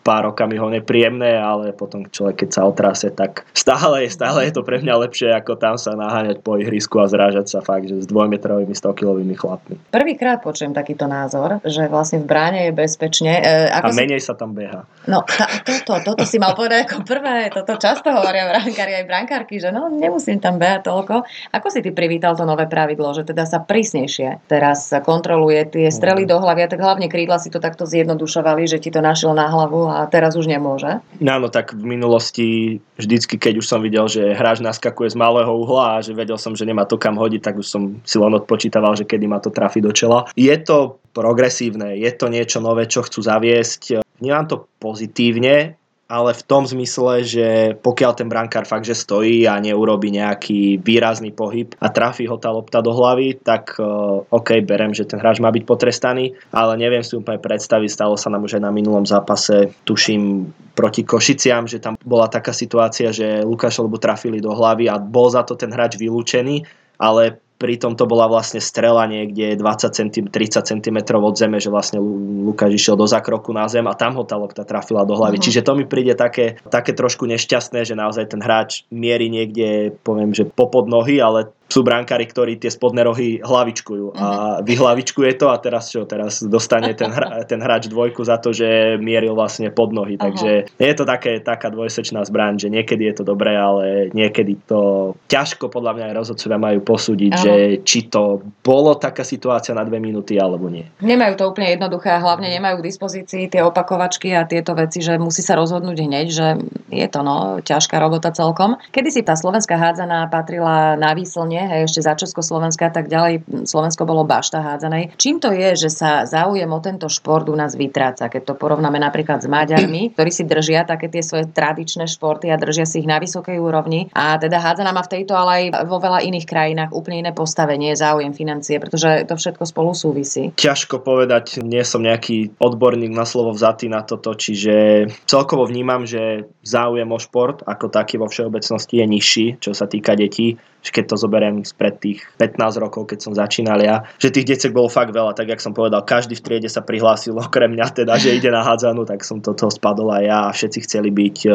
pár okamiho nepríjemné, ale potom človek, keď sa otrase, tak stále, stále je to pre mňa lepšie, ako tam sa naháňať po ihrisku a zrážať sa fakt, že s dvojmetrovými 100-kilovými chlapmi. Prvýkrát počujem takýto názor, že vlastne v bráne je bezpečne. E, ako a menej si... sa tam beha. No, tá, toto, toto si mal povedať ako prvé, toto často hovoria brankári aj brankárky, že no, nemusím tam behať toľko. Ako si ty privítal to nové pravidlo, že teda sa prísnejšie teraz kontroluje tie strely mm. do hlavy a tak hlavne krídla si to takto zjednodušovali, že ti to našiel na hlavu a teraz už nemôže. Áno, tak v minulosti vždycky, keď už som videl, že hráč naskakuje z malého uhla a že vedel som, že nemá to kam hodiť, tak už som si len odpočítaval, že kedy ma to trafi do čela. Je to progresívne, je to niečo nové, čo chcú zaviesť. Vnímam to pozitívne, ale v tom zmysle, že pokiaľ ten brankár fakt, že stojí a neurobi nejaký výrazný pohyb a trafí ho tá lopta do hlavy, tak uh, OK, berem, že ten hráč má byť potrestaný, ale neviem si úplne predstaviť, stalo sa nám už aj na minulom zápase, tuším proti Košiciam, že tam bola taká situácia, že Lukáš Lobu trafili do hlavy a bol za to ten hráč vylúčený, ale pritom to bola vlastne strela niekde 20 cm, 30 cm od zeme, že vlastne Lukáš išiel do zakroku na zem a tam ho tá lopta trafila do hlavy. Uh-huh. Čiže to mi príde také, také trošku nešťastné, že naozaj ten hráč mierí niekde, poviem, že popod nohy, ale sú brankári, ktorí tie spodné rohy hlavičkujú a mhm. vyhlavičkuje to a teraz čo, teraz dostane ten, hra, ten hráč dvojku za to, že mieril vlastne pod nohy, takže uh-huh. je to také, taká dvojsečná zbraň, že niekedy je to dobré, ale niekedy to ťažko podľa mňa aj rozhodcovia majú posúdiť, uh-huh. že či to bolo taká situácia na dve minúty alebo nie. Nemajú to úplne jednoduché a hlavne nemajú k dispozícii tie opakovačky a tieto veci, že musí sa rozhodnúť hneď, že je to no, ťažká robota celkom. Kedy si tá slovenská hádzaná patrila na výslne nie, hej, ešte za Československa tak ďalej, Slovensko bolo bašta hádzanej. Čím to je, že sa záujem o tento šport u nás vytráca, keď to porovnáme napríklad s Maďarmi, ktorí si držia také tie svoje tradičné športy a držia si ich na vysokej úrovni. A teda hádzaná má v tejto, ale aj vo veľa iných krajinách úplne iné postavenie, záujem financie, pretože to všetko spolu súvisí. Ťažko povedať, nie som nejaký odborník na slovo vzatý na toto, čiže celkovo vnímam, že záujem o šport ako taký vo všeobecnosti je nižší, čo sa týka detí keď to zoberiem spred tých 15 rokov, keď som začínal ja, že tých detiek bolo fakt veľa, tak jak som povedal, každý v triede sa prihlásil okrem mňa teda, že ide na hádzanú, tak som to toho spadol aj ja a všetci chceli byť uh,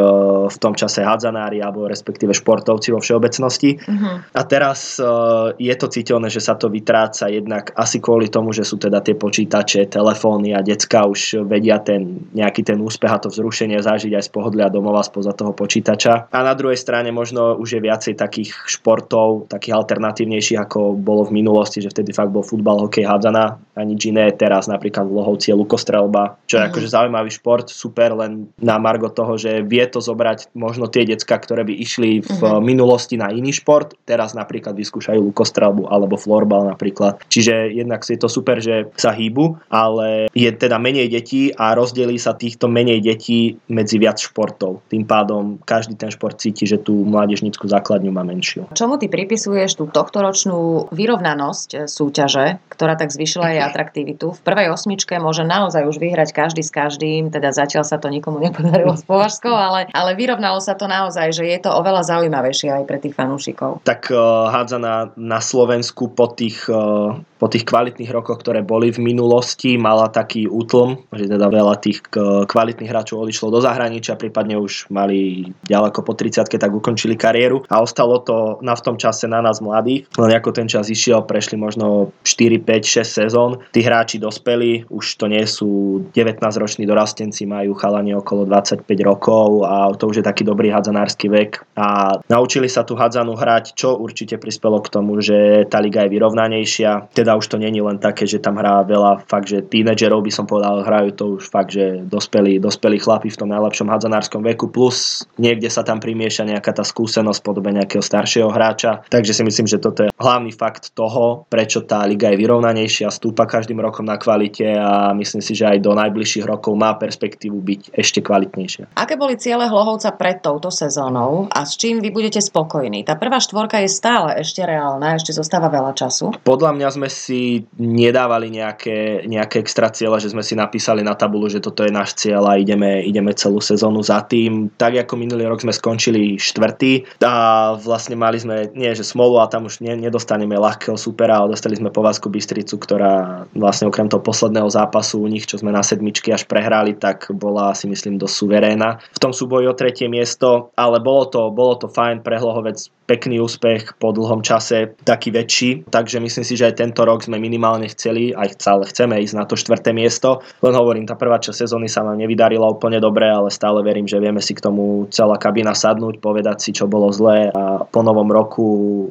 v tom čase hádzanári alebo respektíve športovci vo všeobecnosti. Uh-huh. A teraz uh, je to citeľné, že sa to vytráca jednak asi kvôli tomu, že sú teda tie počítače, telefóny a decka už vedia ten nejaký ten úspech a to vzrušenie zažiť aj z pohodlia domova spoza toho počítača. A na druhej strane možno už je viacej takých športov, takých alternatívnejších, ako bolo v minulosti, že vtedy fakt bol futbal, hokej, hádzana a nič iné. Teraz napríklad v Lohovci je lukostrelba, čo je mm. akože zaujímavý šport, super, len na margo toho, že vie to zobrať možno tie decka, ktoré by išli v mm. minulosti na iný šport, teraz napríklad vyskúšajú lukostrelbu alebo florbal napríklad. Čiže jednak je to super, že sa hýbu, ale je teda menej detí a rozdelí sa týchto menej detí medzi viac športov. Tým pádom každý ten šport cíti, že tú mládežnickú základňu má menšiu. Čomu ty pripisuješ tú tohtoročnú vyrovnanosť súťaže, ktorá tak zvyšila jej atraktivitu? V prvej osmičke môže naozaj už vyhrať každý s každým, teda zatiaľ sa to nikomu nepodarilo s Považskou, ale, ale vyrovnalo sa to naozaj, že je to oveľa zaujímavejšie aj pre tých fanúšikov. Tak uh, hádzaná na Slovensku po tých uh, po tých kvalitných rokoch, ktoré boli v minulosti, mala taký útlm, že teda veľa tých kvalitných hráčov odišlo do zahraničia, prípadne už mali ďaleko po 30 tak ukončili kariéru a ostalo to na v tom čase na nás mladých. Len ako ten čas išiel, prešli možno 4, 5, 6 sezón. Tí hráči dospeli, už to nie sú 19-roční dorastenci, majú chalanie okolo 25 rokov a to už je taký dobrý hadzanársky vek a naučili sa tú hadzanú hrať, čo určite prispelo k tomu, že tá liga je vyrovnanejšia. Teda už to není len také, že tam hrá veľa fakt, že tínedžerov by som povedal, hrajú to už fakt, že dospelí, dospelí chlapi v tom najlepšom hadzanárskom veku, plus niekde sa tam primieša nejaká tá skúsenosť podobe nejakého staršieho hráča. Takže si myslím, že toto je hlavný fakt toho, prečo tá liga je vyrovnanejšia, stúpa každým rokom na kvalite a myslím si, že aj do najbližších rokov má perspektívu byť ešte kvalitnejšia. Aké boli ciele Hlohovca pred touto sezónou a s čím vy budete spokojní? Tá prvá štvorka je stále ešte reálna, ešte zostáva veľa času. Podľa mňa sme si nedávali nejaké, nejaké extra cieľa, že sme si napísali na tabulu, že toto je náš cieľ a ideme, ideme celú sezónu za tým. Tak ako minulý rok sme skončili štvrtý a vlastne mali sme, nie že smolu a tam už ne, nedostaneme ľahkého supera, ale dostali sme Povazku Bystricu, ktorá vlastne okrem toho posledného zápasu u nich, čo sme na sedmičky až prehrali, tak bola si myslím dosť suverénna. V tom súboji o tretie miesto, ale bolo to, bolo to fajn pre Hlohovec pekný úspech po dlhom čase, taký väčší, takže myslím si, že aj tento rok sme minimálne chceli, aj chcel, chceme ísť na to štvrté miesto. Len hovorím, tá prvá časť sezóny sa nám nevydarila úplne dobre, ale stále verím, že vieme si k tomu celá kabina sadnúť, povedať si, čo bolo zlé a po novom roku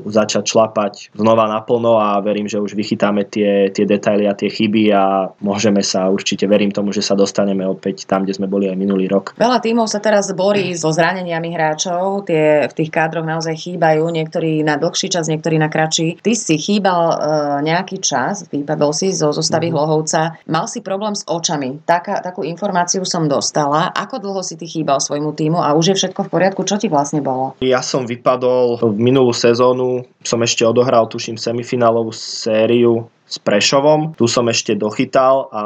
začať šlapať znova naplno a verím, že už vychytáme tie, tie detaily a tie chyby a môžeme sa určite, verím tomu, že sa dostaneme opäť tam, kde sme boli aj minulý rok. Veľa tímov sa teraz borí so zraneniami hráčov, tie v tých kádroch naozaj chýbajú, niektorí na dlhší čas, niektorí na kratší. Ty si chýbal nejak nejaký čas, vypadol si zo zostavy mm-hmm. Hlohovca, mal si problém s očami. Taká, takú informáciu som dostala. Ako dlho si ty chýbal svojmu týmu a už je všetko v poriadku? Čo ti vlastne bolo? Ja som vypadol v minulú sezónu, som ešte odohral, tuším, semifinálovú sériu s Prešovom. Tu som ešte dochytal a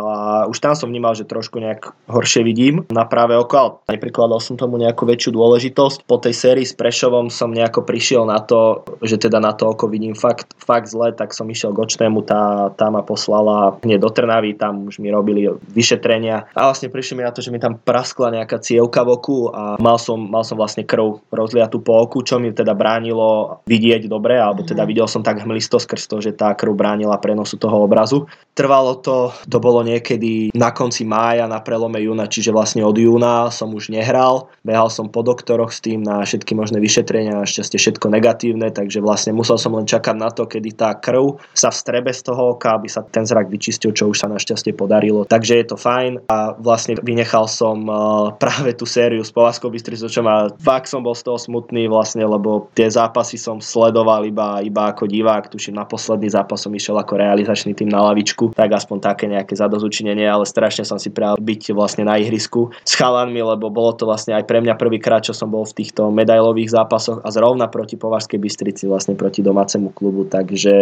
už tam som vnímal, že trošku nejak horšie vidím na práve oko, ale neprikladal som tomu nejakú väčšiu dôležitosť. Po tej sérii s Prešovom som nejako prišiel na to, že teda na to oko vidím fakt, fakt zle, tak som išiel k očnému, tá, tá ma poslala hneď do Trnavy, tam už mi robili vyšetrenia a vlastne prišli mi na to, že mi tam praskla nejaká cievka v oku a mal som, mal som vlastne krv rozliatú po oku, čo mi teda bránilo vidieť dobre, alebo teda mhm. videl som tak hmlisto skrz to, že tá krv bránila prenos času toho obrazu. Trvalo to, to bolo niekedy na konci mája, na prelome júna, čiže vlastne od júna som už nehral. Behal som po doktoroch s tým na všetky možné vyšetrenia, našťastie všetko negatívne, takže vlastne musel som len čakať na to, kedy tá krv sa vstrebe z toho oka, aby sa ten zrak vyčistil, čo už sa našťastie podarilo. Takže je to fajn a vlastne vynechal som uh, práve tú sériu s Povazkou Bystricou, čo ma fakt som bol z toho smutný vlastne, lebo tie zápasy som sledoval iba, iba ako divák, tuším na posledný zápas som išiel ako realizátor realizačný tým na lavičku, tak aspoň také nejaké zadozučinenie, ale strašne som si prijal byť vlastne na ihrisku s chalanmi, lebo bolo to vlastne aj pre mňa prvýkrát, čo som bol v týchto medailových zápasoch a zrovna proti Považskej Bystrici, vlastne proti domácemu klubu, takže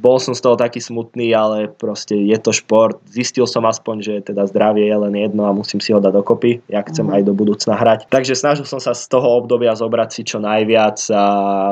bol som z toho taký smutný, ale proste je to šport. Zistil som aspoň, že teda zdravie je len jedno a musím si ho dať dokopy, ja chcem mm. aj do budúcna hrať. Takže snažil som sa z toho obdobia zobrať si čo najviac a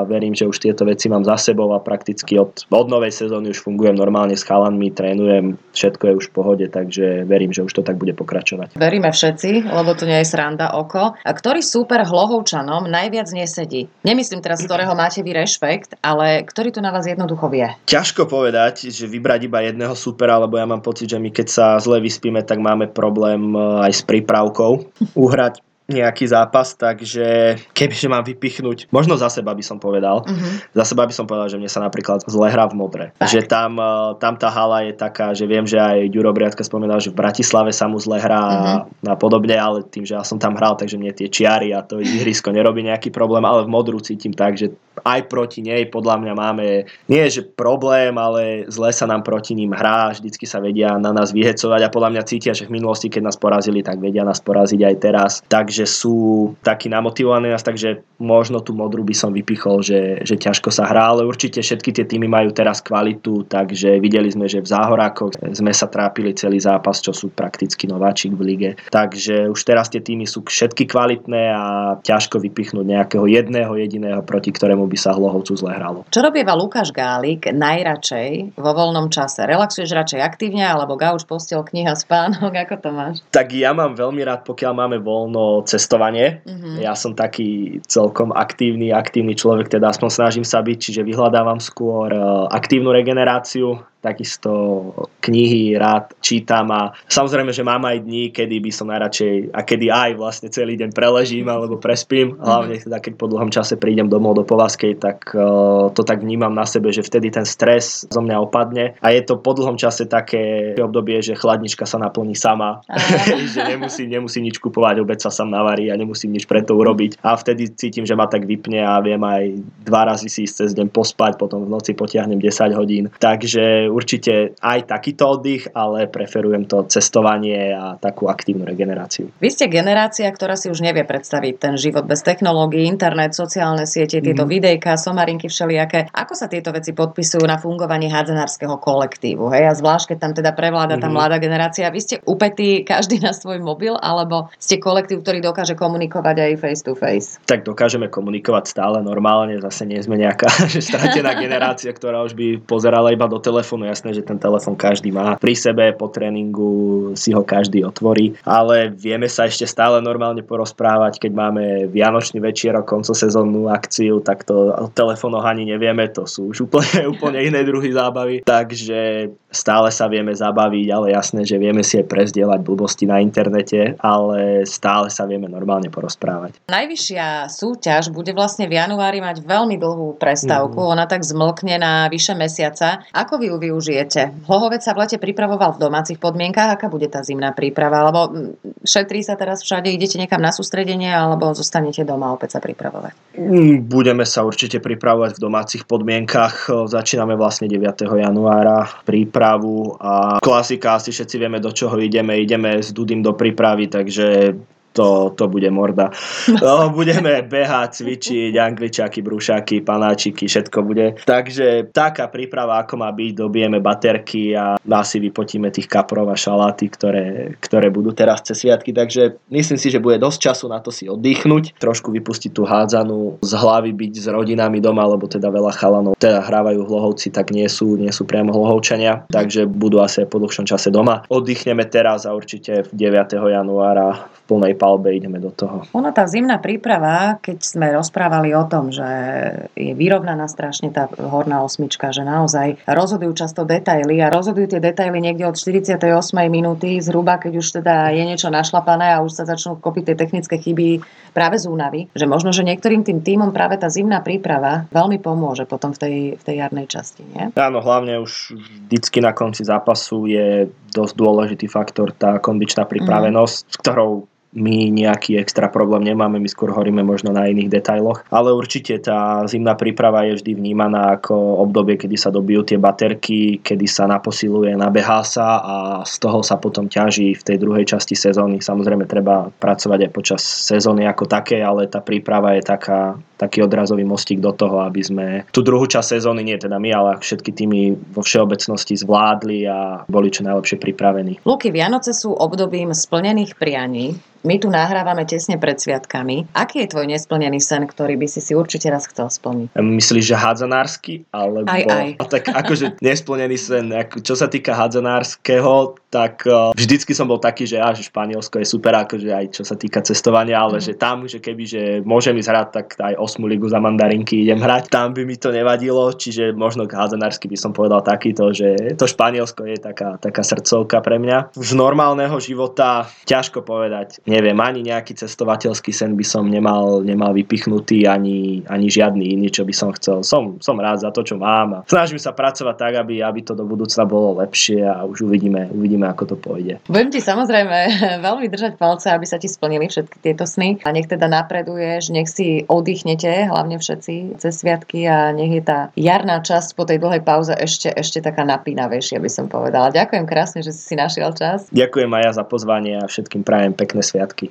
verím, že už tieto veci mám za sebou a prakticky od, od novej sezóny už fungujem normálne normálne s chalanmi, trénujem, všetko je už v pohode, takže verím, že už to tak bude pokračovať. Veríme všetci, lebo to nie je sranda oko. A ktorý súper hlohovčanom najviac nesedí? Nemyslím teraz, z ktorého máte vy rešpekt, ale ktorý tu na vás jednoducho vie? Ťažko povedať, že vybrať iba jedného supera, lebo ja mám pocit, že my keď sa zle vyspíme, tak máme problém eh, aj s prípravkou. Uhrať nejaký zápas, takže kebyže mám vypichnúť, možno za seba by som povedal, uh-huh. za seba by som povedal, že mne sa napríklad zle hrá v modre. Tak. Že tam, eh, tam tá hala je taká, že viem, že aj Ďuro Briatka spomínal, že v Bratislave sa mu zle hrá uh-huh. a podobne, ale tým, že ja som tam hral, takže mne tie čiary a to ihrisko nerobí nejaký problém, ale v modru cítim tak, že aj proti nej podľa mňa máme, nie že problém, ale zle sa nám proti ním hrá, vždycky sa vedia na nás vyhecovať a podľa mňa cítia, že v minulosti, keď nás porazili, tak vedia nás poraziť aj teraz. Takže sú takí namotivovaní nás, takže možno tú modru by som vypichol, že, že ťažko sa hrá, ale určite všetky tie týmy majú teraz kvalitu, takže videli sme, že v Záhorákoch sme sa trápili celý zápas, čo sú prakticky nováčik v lige. Takže už teraz tie týmy sú všetky kvalitné a ťažko vypichnúť nejakého jedného jediného, proti ktorému by sa Hlohovcu zle hralo. Čo robieva Lukáš Gálik najradšej vo voľnom čase? Relaxuješ radšej aktívne alebo gauč, postel, kniha, spánok? Ako to máš? Tak ja mám veľmi rád, pokiaľ máme voľno cestovanie. Mm-hmm. Ja som taký celkom aktívny, aktívny človek, teda aspoň snažím sa byť, čiže vyhľadávam skôr eh, aktívnu regeneráciu, takisto knihy rád čítam a samozrejme, že mám aj dní, kedy by som najradšej a kedy aj vlastne celý deň preležím alebo prespím, hlavne teda keď po dlhom čase prídem domov do Povazkej, tak uh, to tak vnímam na sebe, že vtedy ten stres zo mňa opadne. A je to po dlhom čase také obdobie, že chladnička sa naplní sama, že nemusím, nemusím nič kupovať, obec sa sám navarí a nemusím nič preto urobiť. A vtedy cítim, že ma tak vypne a viem aj dva razy si ísť cez deň pospať, potom v noci potiahnem 10 hodín, takže určite aj takýto oddych, ale preferujem to cestovanie a takú aktívnu regeneráciu. Vy ste generácia, ktorá si už nevie predstaviť ten život bez technológií, internet, sociálne siete, tieto mm. videjka, somarinky všelijaké. Ako sa tieto veci podpisujú na fungovanie hádzanárskeho kolektívu? Hej? A zvlášť, keď tam teda prevláda tá mm. mladá generácia. Vy ste upetí každý na svoj mobil, alebo ste kolektív, ktorý dokáže komunikovať aj face to face? Tak dokážeme komunikovať stále normálne, zase nie sme nejaká stratená generácia, ktorá už by pozerala iba do telefónu telefónu. Jasné, že ten telefón každý má pri sebe, po tréningu si ho každý otvorí, ale vieme sa ešte stále normálne porozprávať, keď máme Vianočný večierok, koncosezónnu akciu, tak to o telefónoch ani nevieme, to sú už úplne, úplne iné druhy zábavy, takže stále sa vieme zabaviť, ale jasné, že vieme si aj prezdielať blbosti na internete, ale stále sa vieme normálne porozprávať. Najvyššia súťaž bude vlastne v januári mať veľmi dlhú prestávku, mm. ona tak zmlkne na vyše mesiaca. Ako vy ju využijete? Hlohovec sa v lete pripravoval v domácich podmienkách, aká bude tá zimná príprava? Alebo mm, šetrí sa teraz všade, idete niekam na sústredenie alebo zostanete doma opäť sa pripravovať? Mm, budeme sa určite pripravovať v domácich podmienkach. Začíname vlastne 9. januára prípravu a klasika, asi všetci vieme, do čoho ideme. Ideme s Dudym do prípravy, takže to, to bude morda. No, budeme behať, cvičiť, angličaky, brúšaky, panáčiky, všetko bude. Takže taká príprava, ako má byť, dobijeme baterky a asi vypotíme tých kaprov a šaláty, ktoré, ktoré budú teraz cez sviatky. Takže myslím si, že bude dosť času na to si oddychnúť, trošku vypustiť tú hádzanú, z hlavy byť s rodinami doma, lebo teda veľa chalanov teda hrávajú hlohovci, tak nie sú, nie sú priamo hlohovčania, takže budú asi po dlhšom čase doma. Oddychneme teraz a určite 9. januára v plnej palbe ideme do toho. Ono tá zimná príprava, keď sme rozprávali o tom, že je vyrovnaná strašne tá horná osmička, že naozaj rozhodujú často detaily a rozhodujú tie detaily niekde od 48. minúty zhruba, keď už teda je niečo našlapané a už sa začnú kopiť tie technické chyby práve z únavy, že možno, že niektorým tým týmom práve tá zimná príprava veľmi pomôže potom v tej, v tej jarnej časti, nie? Áno, hlavne už vždycky na konci zápasu je dosť dôležitý faktor tá kondičná pripravenosť, mm. s ktorou my nejaký extra problém nemáme, my skôr horíme možno na iných detailoch, ale určite tá zimná príprava je vždy vnímaná ako obdobie, kedy sa dobijú tie baterky, kedy sa naposiluje, nabehá sa a z toho sa potom ťaží v tej druhej časti sezóny. Samozrejme treba pracovať aj počas sezóny ako také, ale tá príprava je taká, taký odrazový mostík do toho, aby sme tú druhú časť sezóny, nie teda my, ale všetky týmy vo všeobecnosti zvládli a boli čo najlepšie pripravení. Luky, Vianoce sú obdobím splnených prianí. My tu nahrávame tesne pred sviatkami. Aký je tvoj nesplnený sen, ktorý by si si určite raz chcel splniť? Myslíš, že hádzanársky? Alebo... Aj, aj. Tak akože nesplnený sen, čo sa týka hádzanárskeho, tak uh, vždycky som bol taký, že, že Španielsko je super, akože aj čo sa týka cestovania, ale mm. že tam, že keby, že môžem ísť hrať, tak aj 8 ligu za mandarinky idem hrať. Tam by mi to nevadilo, čiže možno házenársky by som povedal takýto, že to Španielsko je taká, taká srdcovka pre mňa. Z normálneho života ťažko povedať. Neviem, ani nejaký cestovateľský sen by som nemal, nemal vypichnutý, ani, ani žiadny iný, čo by som chcel. Som, som rád za to, čo mám a snažím sa pracovať tak, aby, aby to do budúcna bolo lepšie a už uvidíme, uvidíme, ako to pôjde. Budem ti samozrejme veľmi držať palce, aby sa ti splnili všetky tieto sny a nech teda napreduješ, nech si oddychnete, hlavne všetci cez sviatky a nech je tá jarná časť po tej dlhej pauze ešte, ešte taká napínavejšia, by som povedala. Ďakujem krásne, že si si našiel čas. Ďakujem aj ja za pozvanie a všetkým prajem pekné sviatky.